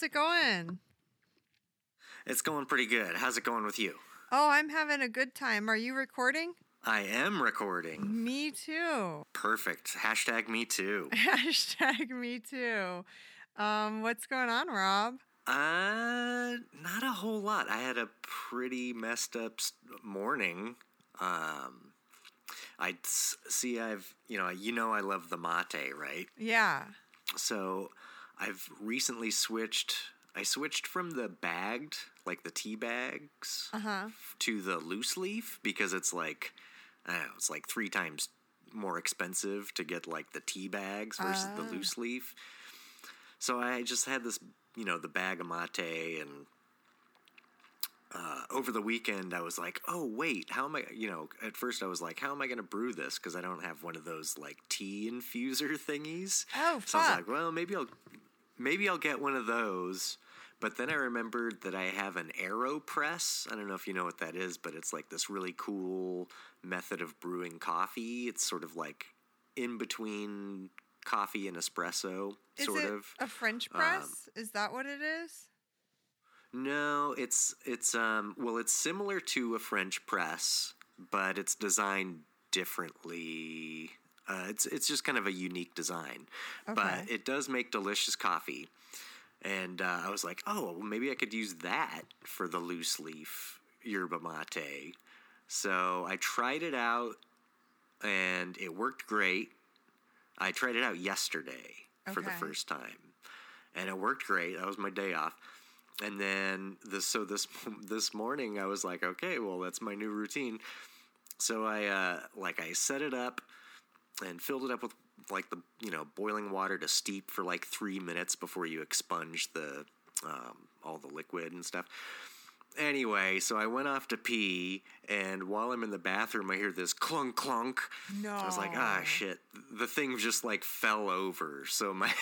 How's it going? It's going pretty good. How's it going with you? Oh, I'm having a good time. Are you recording? I am recording. Me too. Perfect. Hashtag me too. Hashtag me too. Um, what's going on, Rob? Uh, not a whole lot. I had a pretty messed up morning. Um, I see. I've you know you know I love the mate, right? Yeah. So I've recently switched. I switched from the bagged, like the tea bags, Uh huh. to the loose leaf because it's like, I don't know, it's like three times more expensive to get like the tea bags versus the Ah. loose leaf. So I just had this, you know, the bag of mate and. Uh, over the weekend, I was like, "Oh wait, how am I?" You know, at first I was like, "How am I going to brew this?" Because I don't have one of those like tea infuser thingies. Oh, fuck. So I was like, well, maybe I'll maybe I'll get one of those. But then I remembered that I have an AeroPress. I don't know if you know what that is, but it's like this really cool method of brewing coffee. It's sort of like in between coffee and espresso, Is sort it of. a French press? is that what it is? No, it's it's um well, it's similar to a French press, but it's designed differently. Uh, it's it's just kind of a unique design, Okay. but it does make delicious coffee. And uh, I was like, oh, well, maybe I could use that for the loose leaf yerba mate. So I tried it out, and it worked great. I tried it out yesterday for the first time, and it worked great. That was my day off. And then this, so this this morning, I was like, okay, well, that's my new routine. So I uh, like I set it up and filled it up with like the you know boiling water to steep for like three minutes before you expunge the um, all the liquid and stuff. Anyway, so I went off to pee, and while I'm in the bathroom, I hear this clunk clunk. No. I was like, ah, shit. The thing just like fell over. So my.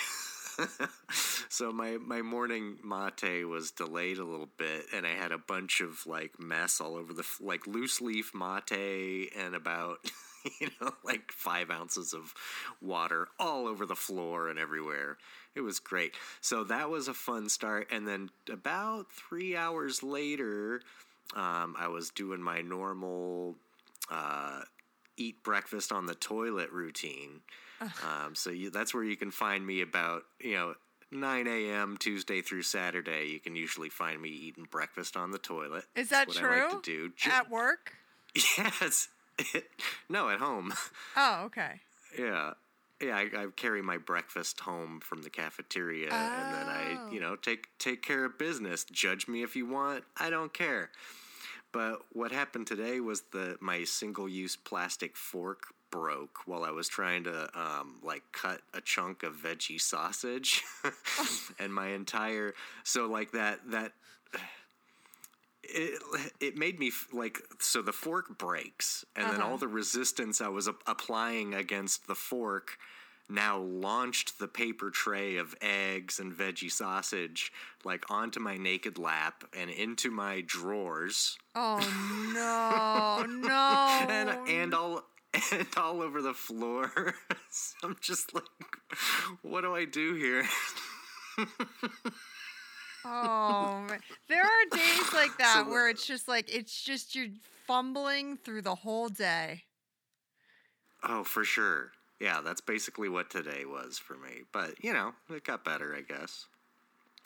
so my my morning mate was delayed a little bit and i had a bunch of like mess all over the f- like loose leaf mate and about you know like five ounces of water all over the floor and everywhere it was great so that was a fun start and then about three hours later um, i was doing my normal uh, eat breakfast on the toilet routine. Um, so you, that's where you can find me about you know 9 a.m. Tuesday through Saturday. You can usually find me eating breakfast on the toilet. Is that true? I like to do. At work? yes. no, at home. Oh, okay. yeah. Yeah, I, I carry my breakfast home from the cafeteria, and then I, Oh. you know, take take care of business. Judge me if you want. I don't care. But what happened today was the my single use plastic fork broke while I was trying to um, like cut a chunk of veggie sausage, and my entire so like that that it it made me f- like so the fork breaks and then Uh-huh. all the resistance I was ap- applying against the fork now launched the paper tray of eggs and veggie sausage like onto my naked lap and into my drawers Oh no, no. and and all and all over the floor. so I'm just like, what do I do here? Oh, man. there are days like that the- where it's just like it's just you're fumbling through the whole day. Oh, for sure. Yeah, that's basically what today was for me. But you know, it got better, I guess.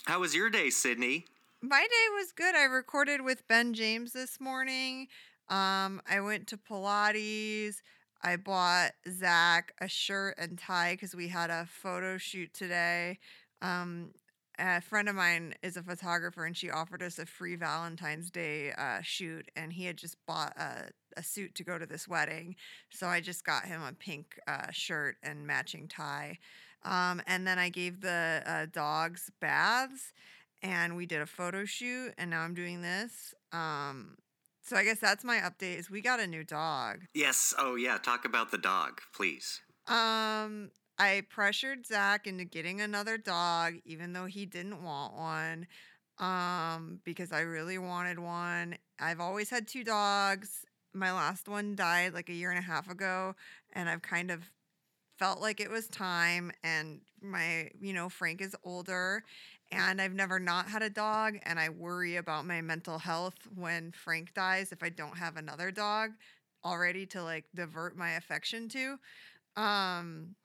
How was your day, Sydney? My day was good. I recorded with Ben James this morning. Um, I went to Pilates. I bought Zach a shirt and tie because we had a photo shoot today. Um, a friend of mine is a photographer and she offered us a free Valentine's Day uh, shoot, and he had just bought a, a suit to go to this wedding. So I just got him a pink uh, shirt and matching tie. Um, and then I gave the uh, dogs baths and we did a photo shoot and now I'm doing this. Um, so I guess that's my update is we got a new dog. Yes. Oh, yeah. Talk about the dog, please. Um, I pressured Zach into getting another dog, even though he didn't want one. Um, because I really wanted one. I've always had two dogs. My last one died like a year and a half ago, and I've kind of felt like it was time. And my, you know, Frank is older and I've never not had a dog. And I worry about my mental health when Frank dies if I don't have another dog already to like divert my affection to. Um,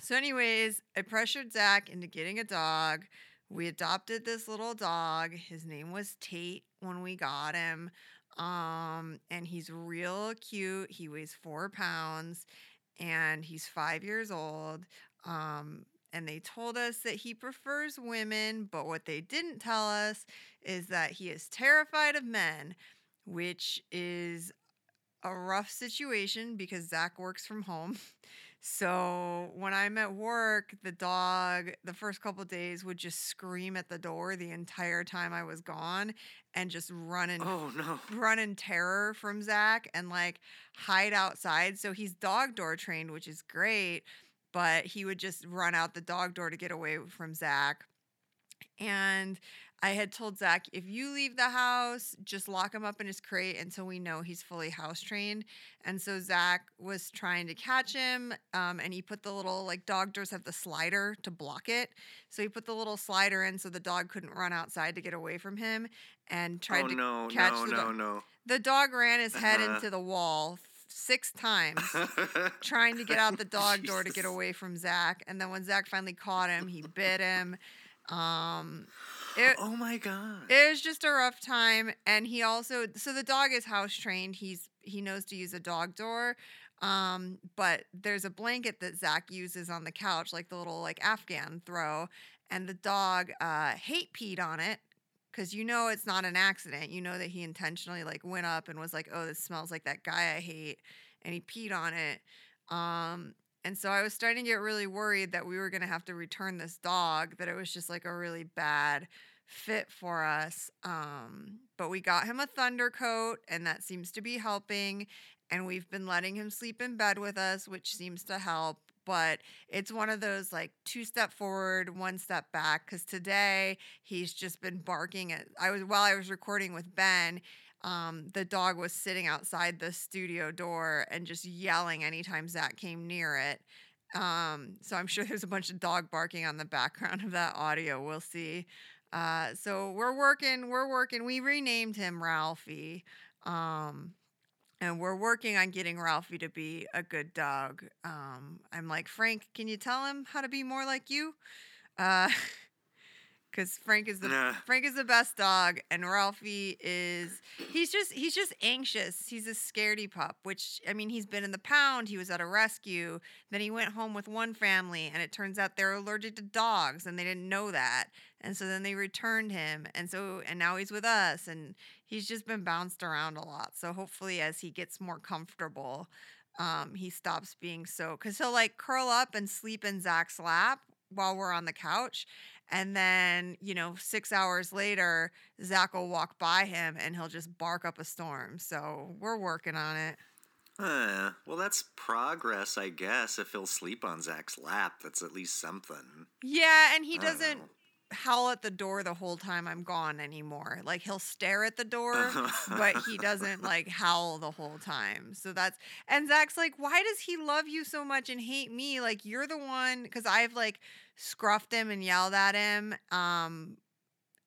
so, anyways, I pressured Zach into getting a dog. We adopted this little dog. His name was Tate when we got him. Um, and he's real cute. He weighs four pounds and he's five years old. Um, and they told us that he prefers women, but what they didn't tell us is that he is terrified of men, which is a rough situation because Zach works from home. So when I'm at work, the dog, the first couple days, would just scream at the door the entire time I was gone and just run in, Oh no. run in terror from Zach and like hide outside. So he's dog door trained, which is great, but he would just run out the dog door to get away from Zach. And I had told Zach, if you leave the house, just lock him up in his crate until we know he's fully house trained. And so Zach was trying to catch him, um, and he put the little like dog doors have the slider to block it. So he put the little slider in so the dog couldn't run outside to get away from him, and tried oh to no, catch no, the no, dog. no. The dog ran his head Uh-huh. into the wall six times trying to get out the dog door to get away from Zach. And then when Zach finally caught him, he bit him. Um, it, oh my god. it was just a rough time. And he also, so the dog is house trained. He's, he knows to use a dog door. Um, but there's a blanket that Zach uses on the couch, like the little like Afghan throw. And the dog, uh, hate peed on it because you know it's not an accident. You know that he intentionally like went up and was like, "Oh, this smells like that guy I hate," and he peed on it. Um, and so I was starting to get really worried that we were gonna have to return this dog. That it was just like a really bad fit for us. Um, but we got him a thunder coat, and that seems to be helping. And we've been letting him sleep in bed with us, which seems to help but it's one of those like two step forward, one step back. Because today he's just been barking at. I was while I was recording with Ben. Um, the dog was sitting outside the studio door and just yelling anytime Zach came near it. Um, so I'm sure there's a bunch of dog barking on the background of that audio. We'll see. Uh, so we're working. We're working. We renamed him Ralphie. Um, and we're working on getting Ralphie to be a good dog. Um, I'm like, Frank, can you tell him how to be more like you? Uh, because Frank is the Nah. Frank is the best dog, and Ralphie is he's just he's just anxious. He's a scaredy pup, which I mean, he's been in the pound. He was at a rescue. Then he went home with one family, and it turns out they're allergic to dogs, and they didn't know that. And so then they returned him, and so and now he's with us, and he's just been bounced around a lot. So hopefully, as he gets more comfortable, um, he stops being so because he'll like curl up and sleep in Zach's lap while we're on the couch. And then, you know, six hours later, Zach will walk by him and he'll just bark up a storm. So we're working on it. Huh. well, that's progress, I guess. If he'll sleep on Zach's lap, that's at least something. Yeah, and he doesn't. Howl at the door the whole time I'm gone anymore. Like he'll stare at the door, but he doesn't like howl the whole time. So that's and Zach's like, why does he love you so much and hate me? Like you're the one because I've like scruffed him and yelled at him. Um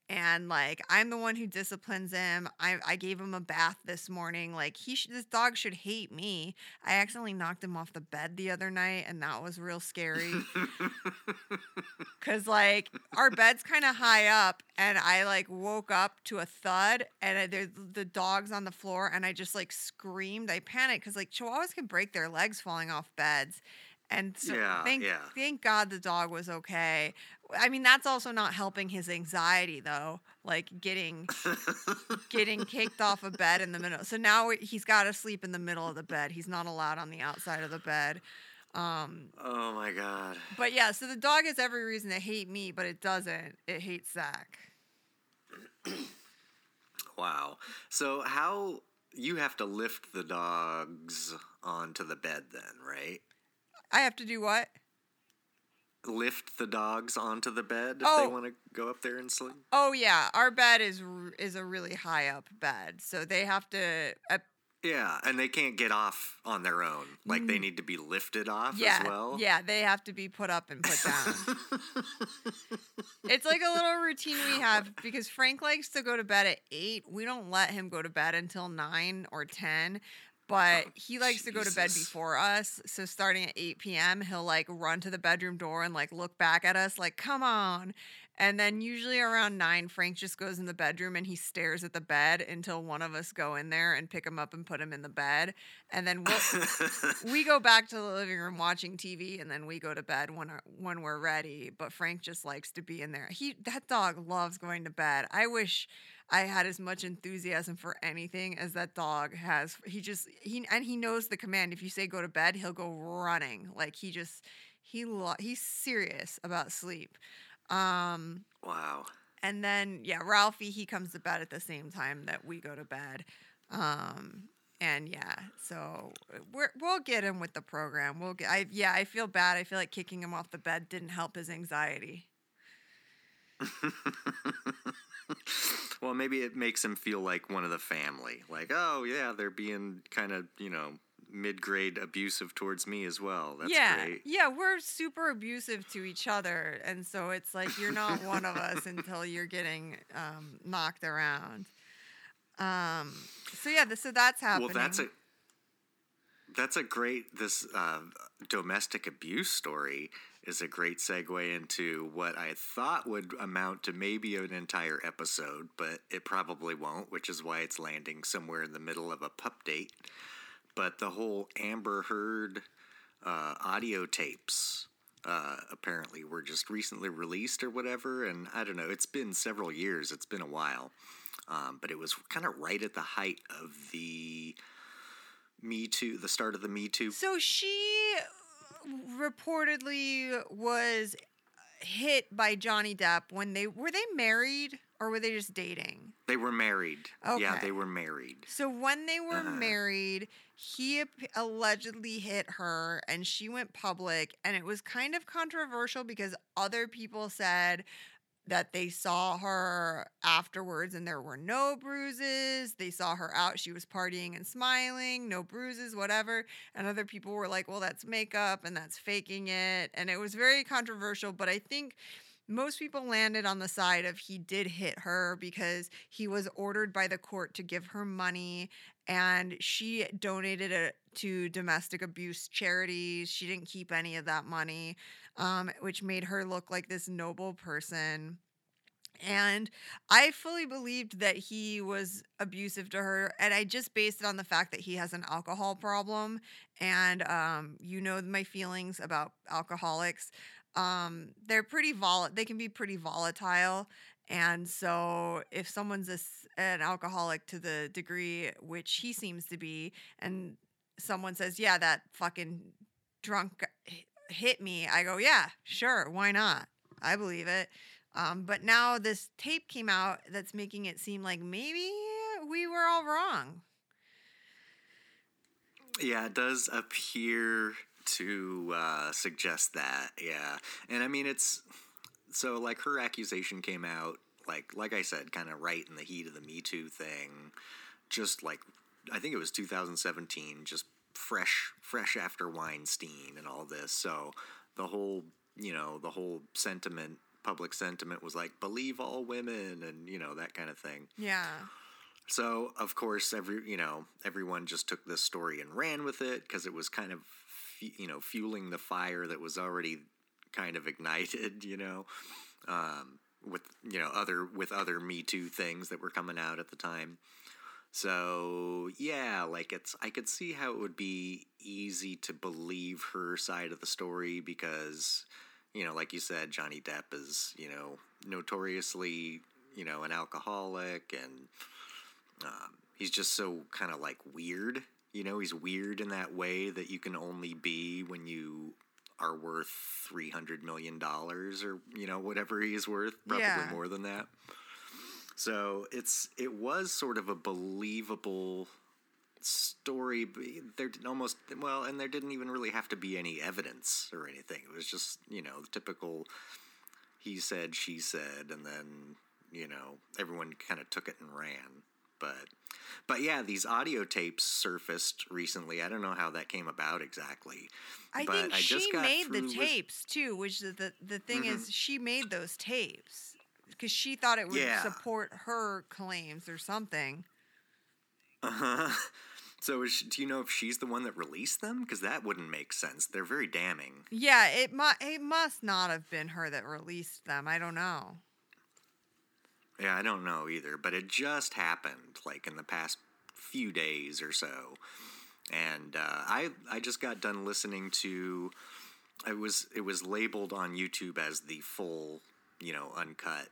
and like I'm the one who disciplines him. I I gave him a bath this morning. Like he should, this dog should hate me. I accidentally knocked him off the bed the other night, and that was real scary. Cause like our bed's kind of high up, and I like woke up to a thud, and I, there's the dogs on the floor, and I just like screamed. I panicked because like Chihuahuas can break their legs falling off beds, and so Yeah, thank yeah. thank God the dog was okay. I mean that's also not helping his anxiety though, like getting getting kicked off a bed in the middle. So now he's got to sleep in the middle of the bed. He's not allowed on the outside of the bed. Um, oh my god. but yeah, so the dog has every reason to hate me, but it doesn't. It hates Zach. Wow. So how you have to lift the dogs onto the bed then, right? I have to do what? Lift the dogs onto the bed if Oh. they want to go up there and sleep. Oh yeah, our bed is is a really high up bed, so they have to. Uh, Yeah, and they can't get off on their own. Like they need to be lifted off yeah, as well. yeah, they have to be put up and put down. it's like a little routine we have because Frank likes to go to bed at eight. We don't let him go to bed until nine or ten. But Oh, he likes to go to bed before us. So starting at 8 p.m., he'll like run to the bedroom door and like look back at us, like, come on. And then usually around nine, Frank just goes in the bedroom and he stares at the bed until one of us go in there and pick him up and put him in the bed. And then we'll, we go back to the living room watching TV and then we go to bed when our- when we're ready. But Frank just likes to be in there. He that dog loves going to bed. I wish I had as much enthusiasm for anything as that dog has. He just he and he knows the command. If you say go to bed, he'll go running. Like he just he lo- he's serious about sleep. Um wow. and then yeah, Ralphie he comes to bed at the same time that we go to bed. Um and yeah, so we're, we'll get him with the program. We'll get. I yeah, I feel bad. I feel like kicking him off the bed didn't help his anxiety. well, maybe it makes him feel like one of the family. Like, oh yeah, they're being kind of you know mid-grade abusive towards me as well. That's yeah, great. yeah, we're super abusive to each other, and so it's like you're not one of us until you're getting um, knocked around. Um, so yeah, so that's happening. Well, that's a that's a great this uh, domestic abuse story is a great segue into what I thought would amount to maybe an entire episode, but it probably won't, which is why it's landing somewhere in the middle of a pup date. But the whole Amber Heard uh, audio tapes uh, apparently were just recently released or whatever, and I don't know. It's been several years. It's been a while, um, but it was kind of right at the height of the Me Too, the start of the Me Too. So she reportedly was hit by Johnny Depp when they were they married or were they just dating? They were married. Okay. Yeah, they were married. So when they were Uh-huh. married, he allegedly hit her and she went public and it was kind of controversial because other people said that they saw her afterwards and there were no bruises. They saw her out, she was partying and smiling, no bruises, whatever. And other people were like, "Well, that's makeup and that's faking it." And it was very controversial, but I think most people landed on the side of he did hit her because he was ordered by the court to give her money and she donated it to domestic abuse charities. She didn't keep any of that money, um, which made her look like this noble person. And I fully believed that he was abusive to her. And I just based it on the fact that he has an alcohol problem. And um, you know my feelings about alcoholics. Um, they're pretty vol they can be pretty volatile. And so if someone's a an alcoholic to the degree which he seems to be, and someone says, Yeah, that fucking drunk hit me, I go, Yeah, sure, why not? I believe it. Um, but now this tape came out that's making it seem like maybe we were all wrong. Yeah, it does appear to uh, suggest that. Yeah, and I mean it's so like her accusation came out like like I said, kind of right in the heat of the Me Too thing, just like I think it was 2017, just fresh fresh after Weinstein and all this. So the whole you know the whole sentiment public sentiment was like believe all women and you know that kind of thing Yeah. so of course, every you know everyone just took this story and ran with it because it was kind of you know fueling the fire that was already kind of ignited. You know, um, with you know other with other Me Too things that were coming out at the time. So yeah, like it's I could see how it would be easy to believe her side of the story because you know, like you said, Johnny Depp is you know notoriously you know an alcoholic and um, he's just so kind of like weird. You know, he's weird in that way that you can only be when you are worth three hundred million dollars or you know whatever he's worth, probably Yeah. more than that. So it's it was sort of a believable story. but There didn't almost well, and there didn't even really have to be any evidence or anything. It was just you know the typical he said, she said, and then you know everyone kind of took it and ran. But but yeah, these audio tapes surfaced recently. I don't know how that came about exactly. I but think I just she got made the tapes too, which the the, the thing Mhm. is she made those tapes because she thought it would Yeah. support her claims or something. Uh-huh. So is she, do you know if she's the one that released them? Because that wouldn't make sense. They're very damning. Yeah, it mu- it must not have been her that released them. I don't know. Yeah, I don't know either, but it just happened like in the past few days or so. And uh, I I just got done listening to it was it was labeled on YouTube as the full, you know, uncut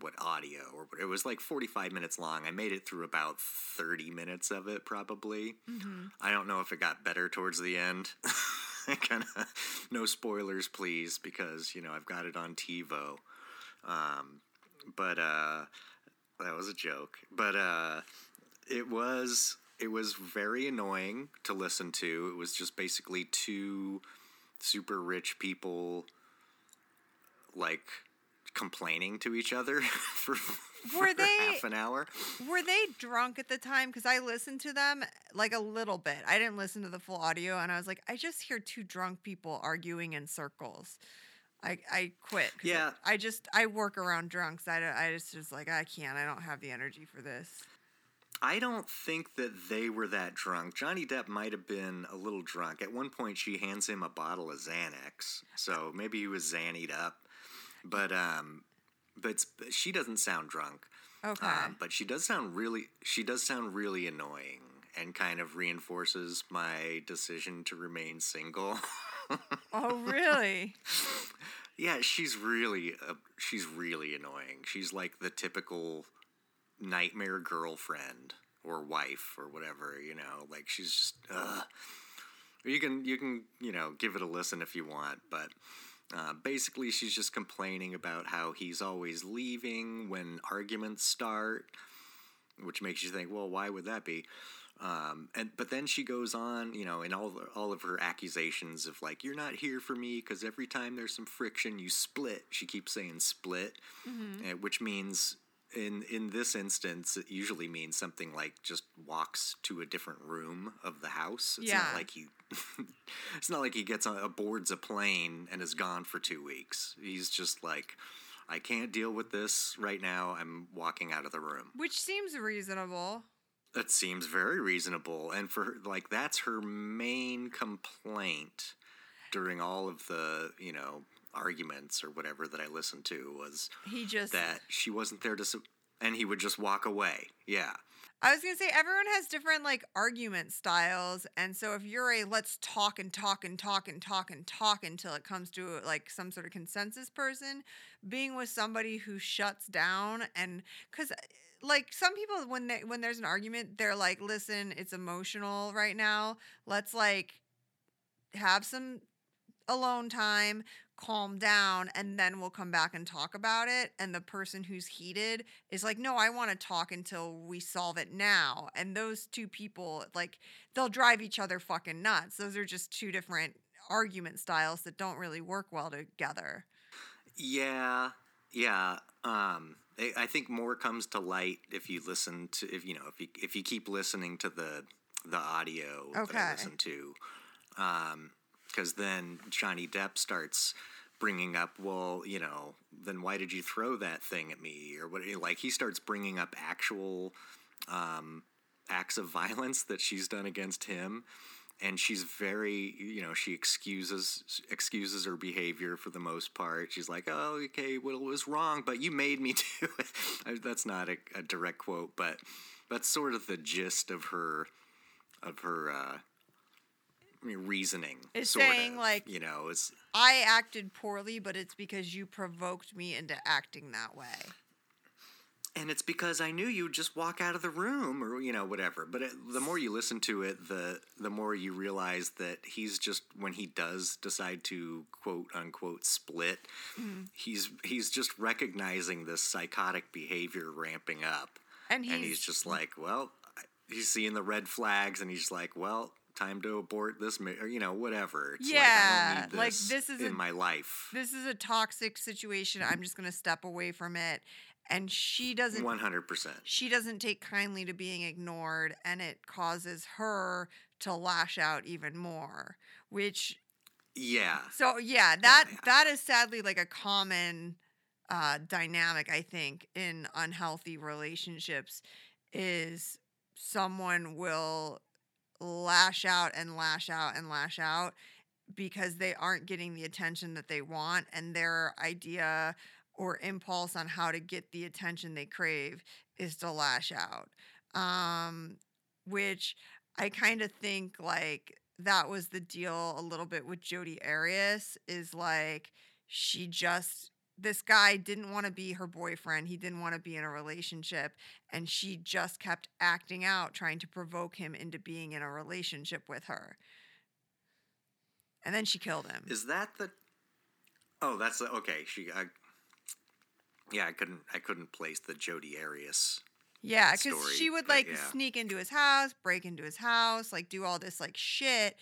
what audio or what- it was like 45 minutes long. I made it through about 30 minutes of it probably. hmm I don't know if it got better towards the end. kind of no spoilers please because, you know, I've got it on TiVo. Um, but uh that was a joke. But uh it was it was very annoying to listen to. It was just basically two super rich people like complaining to each other for, for Were they- half an hour. Were they drunk at the time? Because I listened to them like a little bit. I didn't listen to the full audio, and I was like, I just hear two drunk people arguing in circles. I I quit. Yeah. I just I work around drunks. I don't- I just was like I can't. I don't have the energy for this. I don't think that they were that drunk. Johnny Depp might have been a little drunk. At one point, she hands him a bottle of Xanax, so maybe he was Xannied up. But um, but she doesn't sound drunk. Okay. Um, but she does sound really. She does sound really annoying, and kind of reinforces my decision to remain single. oh really? yeah, she's really. Uh, she's really annoying. She's like the typical nightmare girlfriend or wife or whatever. You know, like she's just. Uh, you can you can you know give it a listen if you want, but. Uh, basically, she's just complaining about how he's always leaving when arguments start, which makes you think, well, why would that be? Um, and but then she goes on, you know, in all all of her accusations of like, you're not here for me because every time there's some friction, you split. She keeps saying split, hmm uh, which means in in this instance, it usually means something like just walks to a different room of the house. It's Yeah. not like he. it's not like he gets on aboards a plane and is gone for two weeks. He's just like, I can't deal with this right now. I'm walking out of the room. Which seems reasonable. That seems very reasonable, and for her, like that's her main complaint during all of the you know arguments or whatever that I listened to was He just. that she wasn't there to, su- and he would just walk away. Yeah, I was gonna say everyone has different like argument styles, and so if you're a let's talk and talk and talk and talk and talk until it comes to like some sort of consensus person, being with somebody who shuts down and because like some people when they when there's an argument they're like listen it's emotional right now. Let's like have some alone time calm down and then we'll come back and talk about it. And the person who's heated is like no i want to talk until we solve it now. And those two people like they'll drive each other fucking nuts. Those are just two different argument styles that don't really work well together. Yeah, yeah. Um, I, I think more comes to light if you listen to if you know if you if you keep listening to the the audio that I listen to, because then Johnny Depp starts bringing up, well, you know, then why did you throw that thing at me or what? Like he starts bringing up actual um, acts of violence that she's done against him. And she's very, you know, she excuses excuses her behavior for the most part. She's like, "Oh, okay, well, it was wrong, but you made me do it." That's not a, a direct quote, but that's sort of the gist of her of her uh, I mean, reasoning. It's saying, of, like- you know, it's i acted poorly but it's because you provoked me into acting that way and it's because I knew you'd just walk out of the room or you know whatever. But it, the more you listen to it, the the more you realize that he's just when he does decide to quote unquote split, Mm-hmm. he's he's just recognizing this psychotic behavior ramping up, and he's, and he's just like, well, he's seeing the red flags, and he's like, well. Time to abort this, or you know, whatever. It's like, I Yeah, don't need like, this this is in a- my life. this is a toxic situation. I'm just going to step away from it. And she doesn't One hundred percent. she doesn't take kindly to being ignored and it causes her to lash out even more which Yeah. so yeah that yeah. that is sadly like a common uh dynamic i think in unhealthy relationships is someone will lash out and lash out and lash out because they aren't getting the attention that they want and their idea or impulse on how to get the attention they crave is to lash out um which i kind of think like that was the deal a little bit with Jodi Arias is like she just this guy didn't want to be her boyfriend. He didn't want to be in a relationship and she just kept acting out trying to provoke him into being in a relationship with her. And then she killed him. Is that the? Oh, that's the okay. She. I, yeah, I couldn't. I couldn't place the Jodi Arias. Yeah, because she would like yeah. sneak into his house, break into his house, like do all this like shit,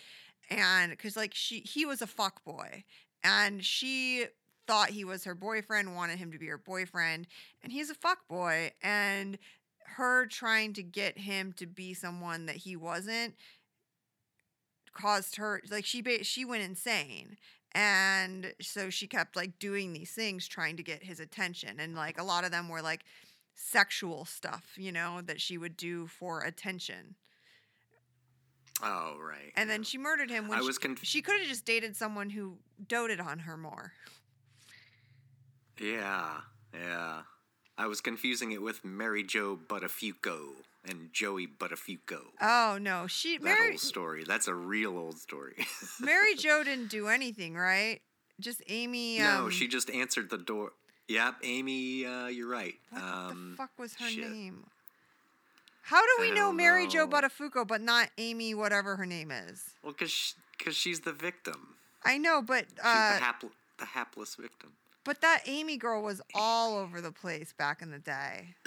and because like she he was a fuck boy, and she thought he was her boyfriend, wanted him to be her boyfriend, and he's a fuck boy, and her trying to get him to be someone that he wasn't caused her like she ba- she went insane and so she kept like doing these things trying to get his attention and like a lot of them were like sexual stuff you know that she would do for attention Oh, right. and then she murdered him when I she, was conf- she could have just dated someone who doted on her more Yeah, yeah. I was confusing it with Mary Jo Buttafuoco and Joey Buttafuoco. oh no she that mary old story. That's a real old story. mary jo didn't do anything right just amy no, um, she just answered the door. Yep, Amy, uh, you're right. what um, the fuck was her shit. name how do we know mary jo know. buttafuoco but not amy whatever her name is Well, because cause she's the victim. i know but She's uh the, hapl- the hapless victim. But that Amy girl was all over the place back in the day.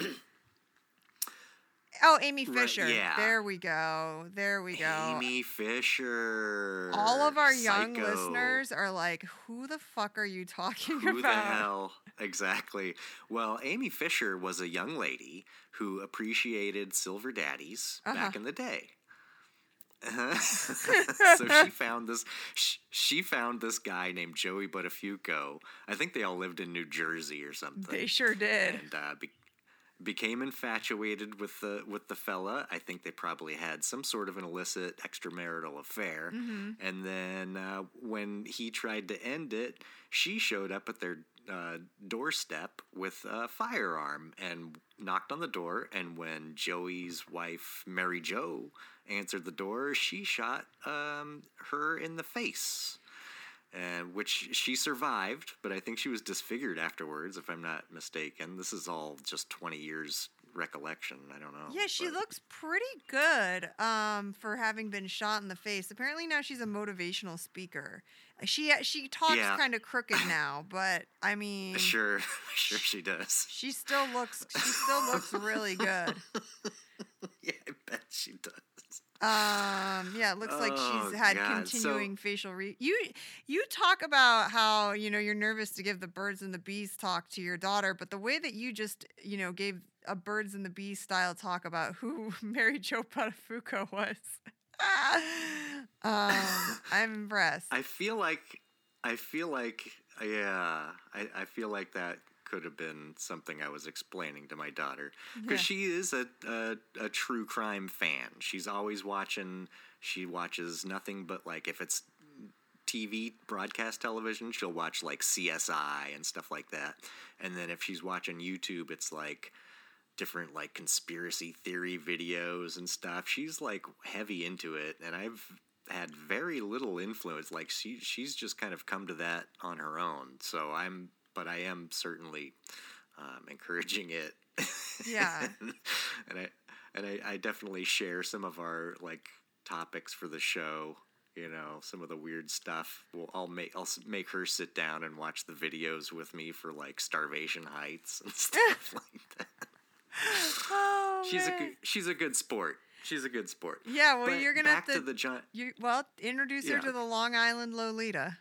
oh, Amy Right, Fisher. yeah. There we go. There we go. Amy Fisher. all of our young Psycho. listeners are like, who the fuck are you talking Who about? Who the hell? Exactly. Well, Amy Fisher was a young lady who appreciated silver daddies Uh-huh. back in the day. So she found this. She, she found this guy named Joey Buttafuoco. I think they all lived in New Jersey or something. They sure did. and uh, be- became infatuated with the with the fella. I think they probably had some sort of an illicit extramarital affair. hmm And then uh, when he tried to end it, she showed up at their uh, doorstep with a firearm and knocked on the door. And when Joey's wife, Mary Jo, answered the door, she shot um, her in the face. And which she survived, but I think she was disfigured afterwards, if I'm not mistaken. This is all just 20 years recollection. I don't know. Yeah, she but- looks pretty good um, for having been shot in the face. Apparently now she's a motivational speaker. She she talks Yeah. kind of crooked now, but I mean, Sure, sure she does. she still looks she still looks really good. yeah, I bet she does. Um, yeah, it looks like Oh, she's had God, so- continuing facial re. You you talk about how you know you're nervous to give the birds and the bees talk to your daughter, but the way that you just you know gave a birds and the bees style talk about who Mary Jo Buttafuoco was, um, I'm impressed. I feel like I feel like yeah, I, I feel like that could have been something I was explaining to my daughter because Yeah. she is a, a a true crime fan. She's always watching. She watches nothing but like if it's TV broadcast television, she'll watch like CSI and stuff like that. And then if she's watching YouTube, it's like different like conspiracy theory videos and stuff. She's like heavy into it and I've had very little influence like she she's just kind of come to that on her own. So I'm but I am certainly um, encouraging it. Yeah. and I and I, I definitely share some of our like topics for the show. You know, some of the weird stuff. Well, I'll make I'll make her sit down and watch the videos with me for like Starvation Heights and stuff like that. oh, She's a good, she's a good sport. She's a good sport. yeah. Well, But you're gonna back have to. to the giant. you well introduce her to the Long Island Lolita.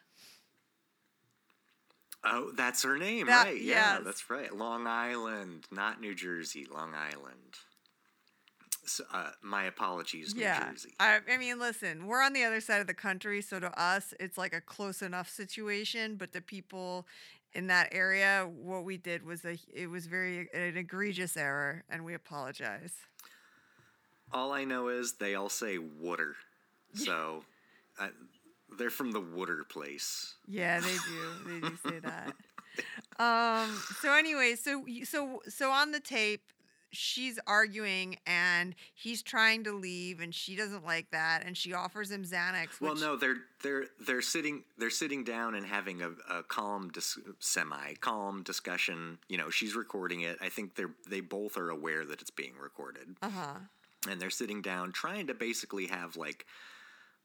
Oh, that's her name, That- right? Yeah, that's right. Long Island, not New Jersey. Long Island. So, uh, my apologies, New yeah. Jersey. I, I mean, listen, we're on the other side of the country, so to us, it's like a close enough situation. But the people in that area, what we did was a, it was very an egregious error, and we apologize. All I know is they all say water, so uh, they're from the water place. Yeah, they do. They do say that. Um. So anyway, so so so on the tape, she's arguing, and he's trying to leave, and she doesn't like that, and she offers him Xanax. Well, no, they're they're they're sitting they're sitting down and having a, a calm, dis- semi calm discussion. You know, she's recording it. I think they're they both are aware that it's being recorded, Uh huh. and they're sitting down trying to basically have like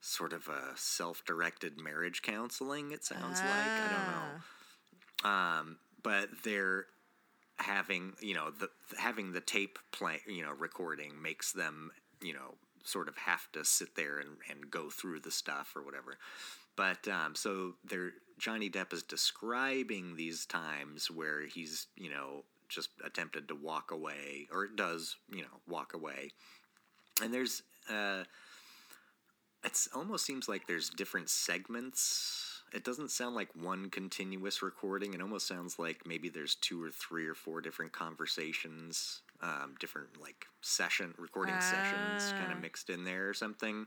sort of a self directed marriage counseling. It sounds like I don't know. Ah. um, but they're having you know the having the tape play you know recording makes them you know sort of have to sit there and, and go through the stuff or whatever but um, so they're johnny depp is describing these times where he's you know just attempted to walk away or it does you know walk away and there's uh it's almost seems like there's different segments. It doesn't sound like one continuous recording. It almost sounds like maybe there's two or three or four different conversations, um, different like session recording sessions kind Ah. of mixed in there or something.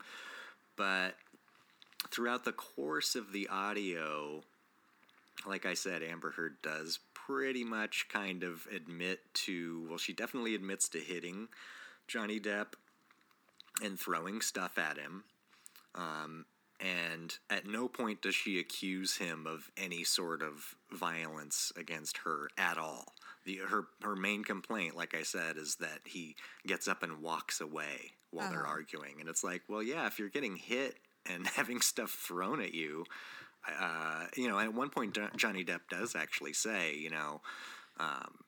But throughout the course of the audio, like I said, Amber Heard does pretty much kind of admit to, well, she definitely admits to hitting Johnny Depp and throwing stuff at him. Um, and at no point does she accuse him of any sort of violence against her at all. The, her her main complaint, like I said, is that he gets up and walks away while they're Uh-huh. arguing, and it's like, well, yeah, if you're getting hit and having stuff thrown at you, uh, you know, at one point Johnny Depp does actually say, you know, um,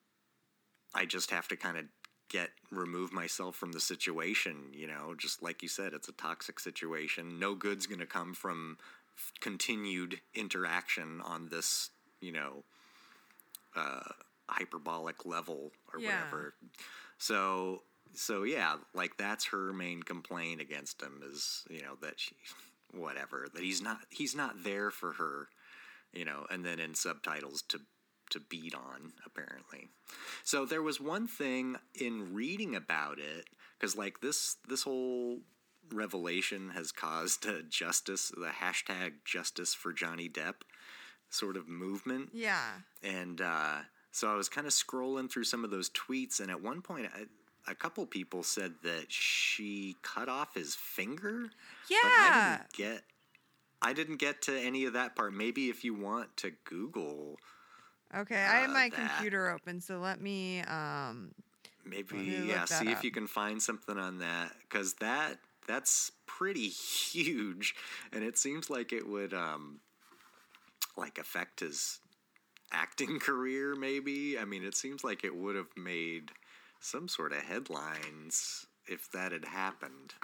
I just have to kind of get remove myself from the situation. You know, just like you said, it's a toxic situation. No good's going to come from f- continued interaction on this, you know, uh, hyperbolic level or Yeah. whatever. So, so yeah, like that's her main complaint against him is, you know, that she, whatever, that he's not, he's not there for her, you know, and then in subtitles to to beat on apparently. So there was one thing in reading about it cuz like this this whole revelation has caused a justice the hashtag justice for Johnny Depp sort of movement Yeah. and uh, so I was kind of scrolling through some of those tweets, and at one point, I, a couple people said that she cut off his finger. But I Yeah. didn't get. I didn't get to any of that part. Maybe if you want to Google, Okay, I have uh, my that. computer open, so let me um maybe Let me yeah, see if you can find something on that because that that's pretty huge, and it seems like it would um like affect his acting career. Maybe I mean, it seems like it would have made some sort of headlines if that had happened.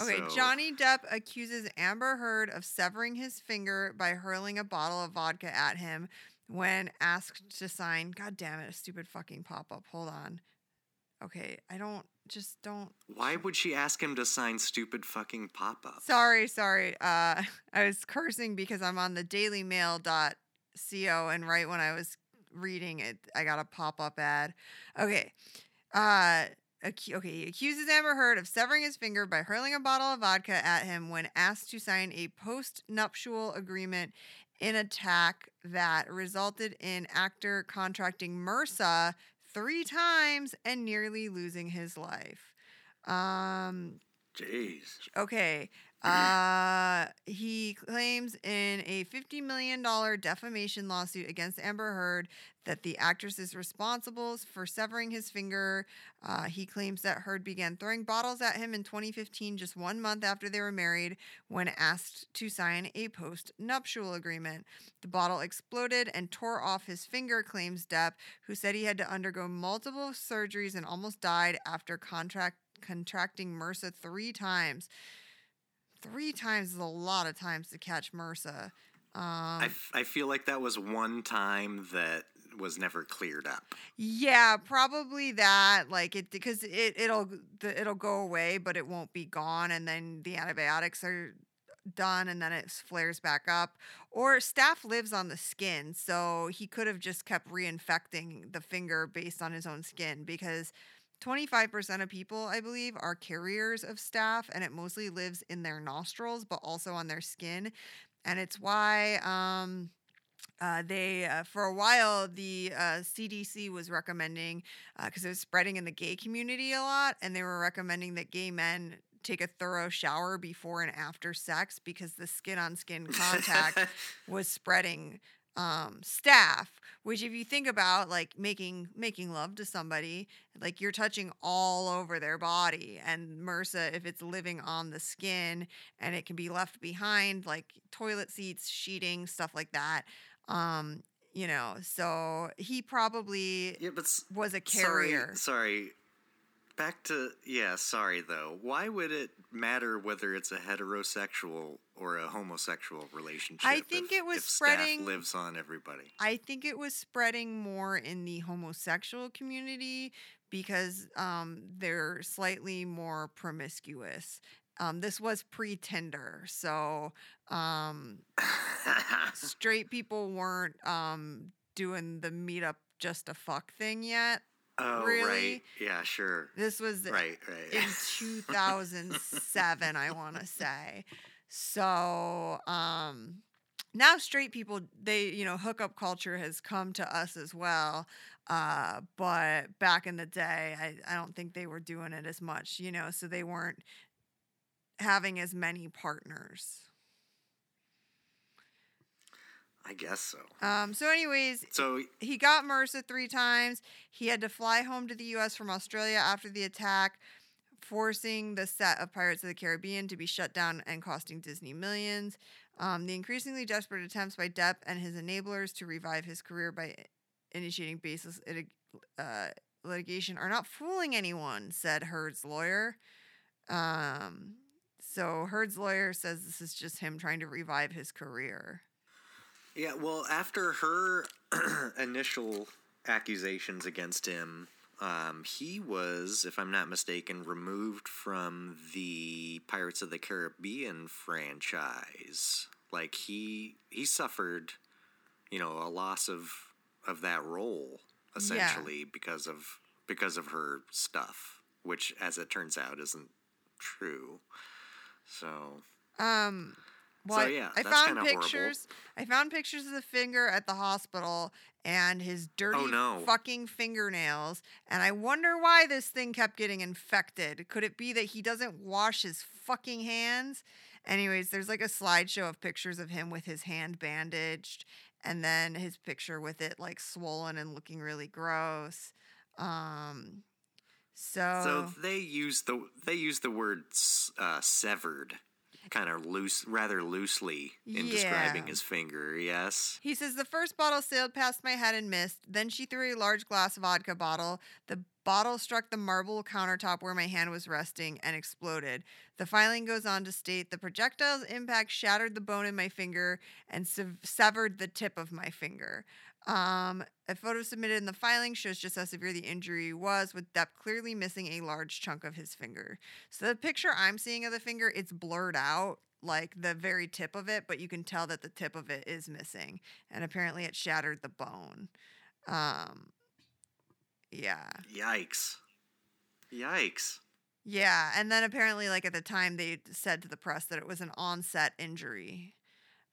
Okay, So- Johnny Depp accuses Amber Heard of severing his finger by hurling a bottle of vodka at him when asked to sign. God damn it, a stupid fucking pop up. Hold on. Okay, I don't just don't. Why would she ask him to sign stupid fucking pop ups? Sorry, sorry. Uh, I was cursing because I'm on the dailymail.co, and right when I was reading it, I got a pop up ad. Okay. Uh, acu- okay, he accuses Amber Heard of severing his finger by hurling a bottle of vodka at him when asked to sign a post nuptial agreement in attack that resulted in actor contracting MRSA three times and nearly losing his life. Um, Jeez. Okay. Uh, he claims in a $50 million defamation lawsuit against Amber Heard that the actress is responsible for severing his finger. Uh, he claims that Heard began throwing bottles at him in 2015, just one month after they were married, when asked to sign a post nuptial agreement. The bottle exploded and tore off his finger, claims Depp, who said he had to undergo multiple surgeries and almost died after contract contracting MRSA three times. Three times is a lot of times to catch MRSA. Um, I, f- I feel like that was one time that was never cleared up. Yeah, probably that. Like it because it it'll the, it'll go away, but it won't be gone, and then the antibiotics are done, and then it flares back up. Or staph lives on the skin, so he could have just kept reinfecting the finger based on his own skin because. 25% of people, I believe, are carriers of staph, and it mostly lives in their nostrils, but also on their skin. And it's why um, uh, they uh, for a while the uh, CDC was recommending because it was spreading in the gay community a lot, and they were recommending that gay men take a thorough shower before and after sex because the skin on skin contact was spreading um, staph. Which, if you think about like making making love to somebody, like you're touching all over their body, and MRSA, if it's living on the skin and it can be left behind, like toilet seats, sheeting, stuff like that. Um, you know, so he probably Yeah, but was a sorry, carrier. sorry. Back to yeah, sorry though. Why would it matter whether it's a heterosexual or a homosexual relationship? I think if- it was spreading- lives on everybody. I think it was spreading more in the homosexual community because um, they're slightly more promiscuous. Um, this was pre Tinder, so um, straight people weren't um, doing the meetup just a fuck thing yet. Oh Really? right, yeah, sure, This was right, right. in 2007 i want to say so um now straight people they you know hookup culture has come to us as well uh but back in the day i i don't think they were doing it as much you know so they weren't having as many partners I guess so. um so anyways So he got MRSA three times. He had to fly home to the U.S. from Australia after the attack, forcing the set of Pirates of the Caribbean to be shut down and costing Disney millions. Um, the increasingly desperate attempts by Depp and his enablers to revive his career by initiating baseless uh, litigation are not fooling anyone, said Heard's lawyer. Um, so Heard's lawyer says this is just him trying to revive his career. Yeah, well, after her initial accusations against him, um, he was, if I'm not mistaken, removed from the Pirates of the Caribbean franchise. Like he he suffered, you know, a loss of of that role essentially because of because of her stuff, which, as it turns out, isn't true. So Um, well, So, I- yeah, I, that's found kinda horrible. pictures. I found pictures of the finger at the hospital and his dirty Oh, no. fucking fingernails. And I wonder why this thing kept getting infected. Could it be that he doesn't wash his fucking hands? Anyways, there's like a slideshow of pictures of him with his hand bandaged, and then his picture with it like swollen and looking really gross. Um, so, So they use the they use the word uh, severed, kind of loose, rather loosely in describing his finger. Yes. He says the first bottle sailed past my head and missed. Then she threw a large glass vodka bottle. The bottle struck the marble countertop where my hand was resting and exploded. The filing goes on to state the projectile's impact shattered the bone in my finger and sev- severed the tip of my finger. Um, a photo submitted in the filing shows just how severe the injury was, with Depp clearly missing a large chunk of his finger. So the picture I'm seeing of the finger, it's blurred out, like the very tip of it, but you can tell that the tip of it is missing, and apparently it shattered the bone. Um, yeah, Yikes. Yikes. yeah, and then apparently, like at the time, they said to the press that it was an onset injury.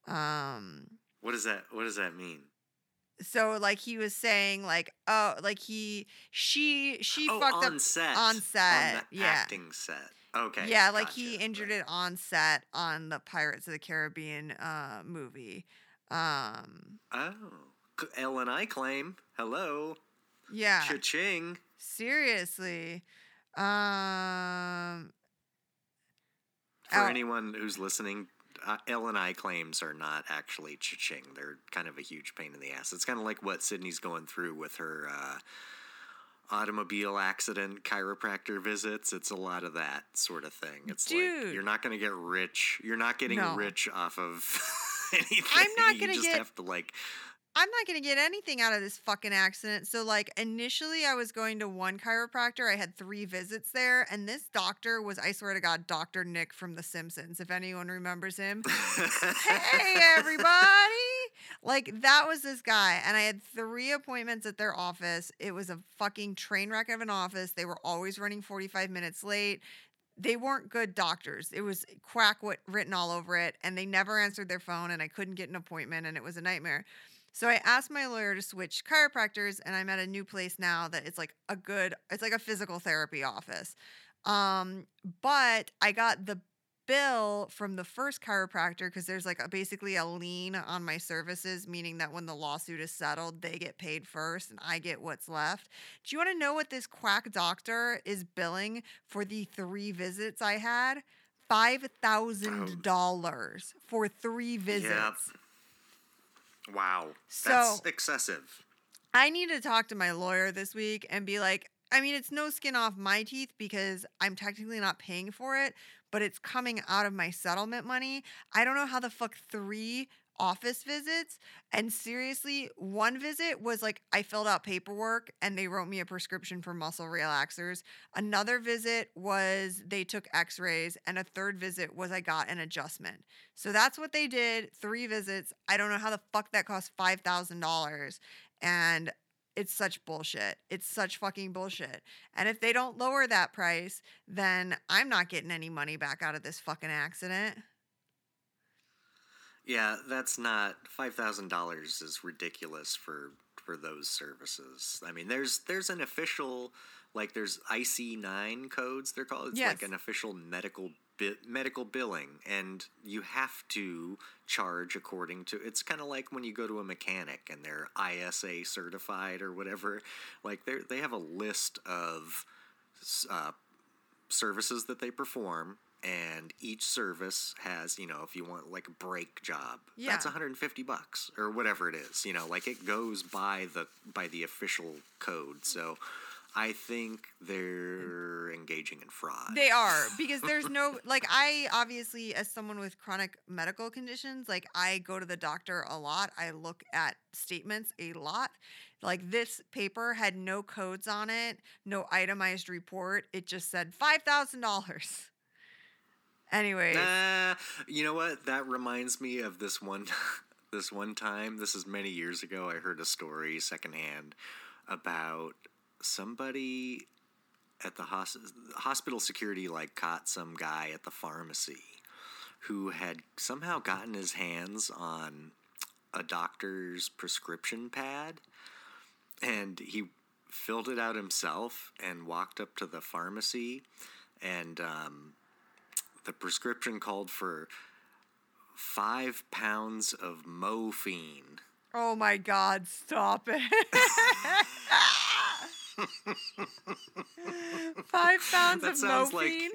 Um, What does that What does that mean? So like he was saying, like oh, like he she she oh, fucked on up set. on set, On the yeah. acting set. Okay. yeah, like he injured right. it on set on the Pirates of the Caribbean uh movie. Um Oh. L and I claim. Hello. yeah. Cha-ching. Seriously. Um For Ow. anyone who's listening, uh, L and I claims are not actually cha-ching. They're kind of a huge pain in the ass. It's kind of like what Sydney's going through with her uh, automobile accident chiropractor visits. It's a lot of that sort of thing. It's Dude. like you're not going to get rich. You're not getting No. rich off of anything. I'm not You gonna just get- have to like. I'm not going to get anything out of this fucking accident. So, like, initially, I was going to one chiropractor. I had three visits there. And this doctor was, I swear to God, Dr. Nick from The Simpsons, if anyone remembers him. hey, everybody. Like, that was this guy. And I had three appointments at their office. It was a fucking train wreck of an office. They were always running 45 minutes late. They weren't good doctors. It was quack what written all over it. And they never answered their phone. And I couldn't get an appointment. And it was a nightmare. So I asked my lawyer to switch chiropractors, and I'm at a new place now that it's like a good, it's like a physical therapy office. Um, but I got the bill from the first chiropractor because there's like a, basically a lien on my services, meaning that when the lawsuit is settled, they get paid first and I get what's left. Do you want to know what this quack doctor is billing for the three visits I had? Five thousand dollars for three visits. Wow. So- That's excessive. I need to talk to my lawyer this week and be like, I mean, it's no skin off my teeth because I'm technically not paying for it, but it's coming out of my settlement money. I don't know how the fuck three office visits and seriously one visit was like i filled out paperwork and they wrote me a prescription for muscle relaxers another visit was they took x-rays and a third visit was i got an adjustment so that's what they did three visits i don't know how the fuck that cost $5000 and it's such bullshit. It's such fucking bullshit. And if they don't lower that price, then I'm not getting any money back out of this fucking accident. Yeah, that's not five thousand dollars is ridiculous for for those services. I mean, there's there's an official like there's IC nine codes they're called. It's like an official medical bi- medical billing, and you have to charge according to. It's kind of like when you go to a mechanic and they're ISA certified or whatever. Like they they have a list of uh, services that they perform and each service has you know if you want like a brake job that's 150 bucks or whatever it is you know like it goes by the by the official code so i think they're engaging in fraud They are because there's no like I obviously as someone with chronic medical conditions, like I go to the doctor a lot. I look at statements a lot. Like this paper had no codes on it, no itemized report. It just said $5,000. Anyways, Uh, you know what? That reminds me of this one. this one time, this is many years ago. I heard a story secondhand about somebody at the hos- hospital security like caught some guy at the pharmacy who had somehow gotten his hands on a doctor's prescription pad and he filled it out himself and walked up to the pharmacy and um, the prescription called for five pounds of morphine. oh my God, stop it. Five pounds That of sounds like- morphine.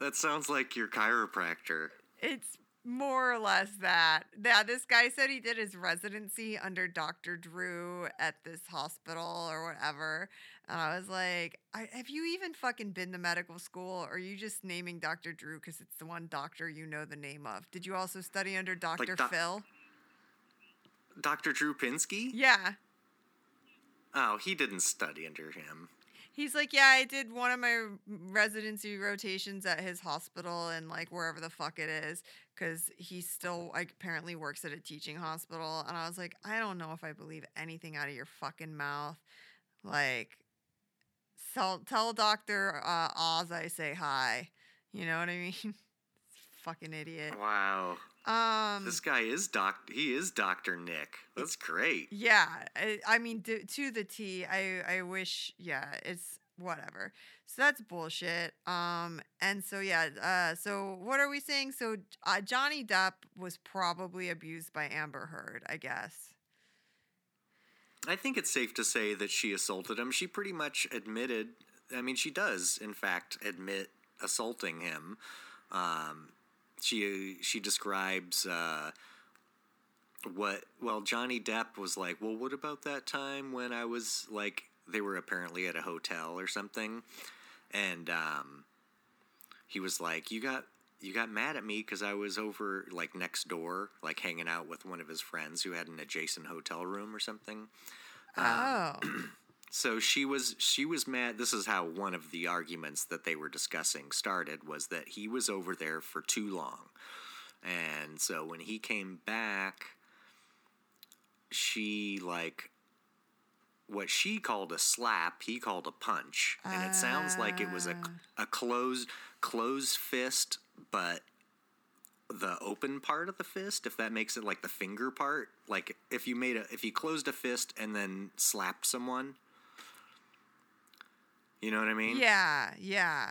That sounds like your chiropractor. It's more or less that. Yeah, this guy said he did his residency under Dr. Drew at this hospital or whatever. And I was like, I, have you even fucking been to medical school? Or are you just naming Dr. Drew because it's the one doctor you know the name of? Did you also study under Dr. doc- Phil? Dr. Drew Pinsky? Yeah. Oh, he didn't study under him. He's like, yeah, I did one of my residency rotations at his hospital and like wherever the fuck it is, because he still like apparently works at a teaching hospital. And I was like, I don't know if I believe anything out of your fucking mouth. Like, tell tell Doctor uh, Oz I say hi. You know what I mean? fucking idiot. Wow. Um. This guy is doc he is Dr. Nick. That's great. Yeah, I, I mean, to, to the T. I I wish. Yeah, it's whatever. So that's bullshit. Um, and so yeah. Uh, so what are we saying? So uh, Johnny Depp was probably abused by Amber Heard, I guess. I think it's safe to say that she assaulted him. She pretty much admitted. I mean, she does, in fact, admit assaulting him. Um, she she describes uh, what. Well, Johnny Depp was like, "Well, what about that time when I was like they were apparently at a hotel or something, and um, he was like, "You got you got mad at me because I was over like next door, like hanging out with one of his friends who had an adjacent hotel room or something. Um, oh. So she was she was mad. This is how one of the arguments that they were discussing started was that he was over there for too long, and so when he came back, she like what she called a slap, he called a punch, and it sounds like it was a ah. a closed closed fist, but the open part of the fist, if that makes it like the finger part, like if you made a if you closed a fist and then slapped someone, you know what I mean? yeah, yeah.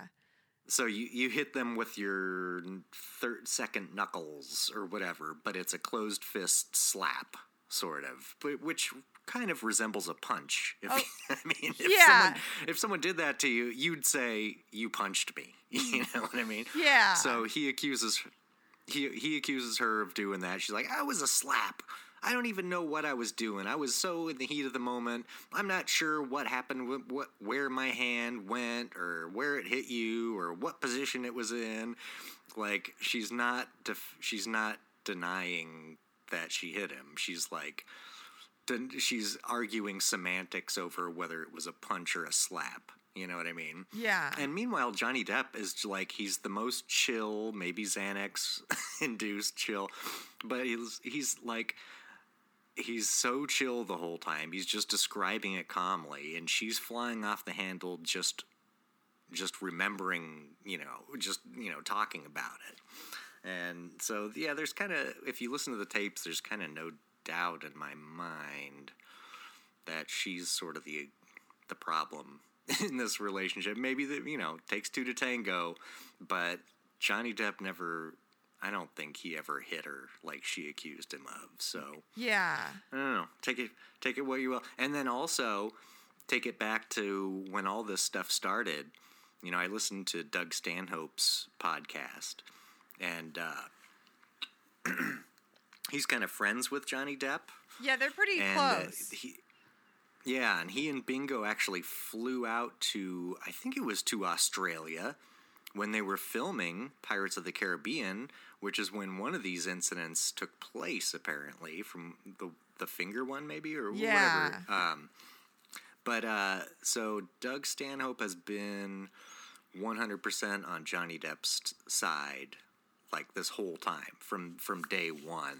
So you, you hit them with your third second knuckles or whatever, but it's a closed fist slap, sort of, which kind of resembles a punch. If, Oh, I mean, if yeah. someone if someone did that to you, you'd say you punched me. You mm. know what I mean? Yeah. So he accuses he he accuses her of doing that. She's like, "I was a slap. I don't even know what I was doing. I was so in the heat of the moment. I'm not sure what happened, what, what where my hand went, or where it hit you, or what position it was in. Like she's not def- she's not denying that she hit him. She's like." She's arguing semantics over whether it was a punch or a slap. You know what I mean? Yeah. And meanwhile, Johnny Depp is like he's the most chill, maybe Xanax induced chill, but he's he's like he's so chill the whole time. He's just describing it calmly, and she's flying off the handle, just just remembering, you know, just you know, talking about it. And so, yeah, there's kind of if you listen to the tapes, there's kind of no doubt in my mind that she's sort of the the problem in this relationship. Maybe that you know takes two to tango, but Johnny Depp never. I don't think he ever hit her like she accused him of. So yeah. I don't know. Take it, take it what you will, and then also take it back to when all this stuff started. You know, I listened to Doug Stanhope's podcast, and uh, he's kind of friends with Johnny Depp Yeah, they're pretty and uh, close. he, yeah, and he and Bingo actually flew out to I think it was to Australia when they were filming Pirates of the Caribbean, which is when one of these incidents took place. Apparently, from the the finger one, maybe or Yeah. whatever. Um, but uh, so Doug Stanhope has been 100% on Johnny Depp's side like this whole time from from day one.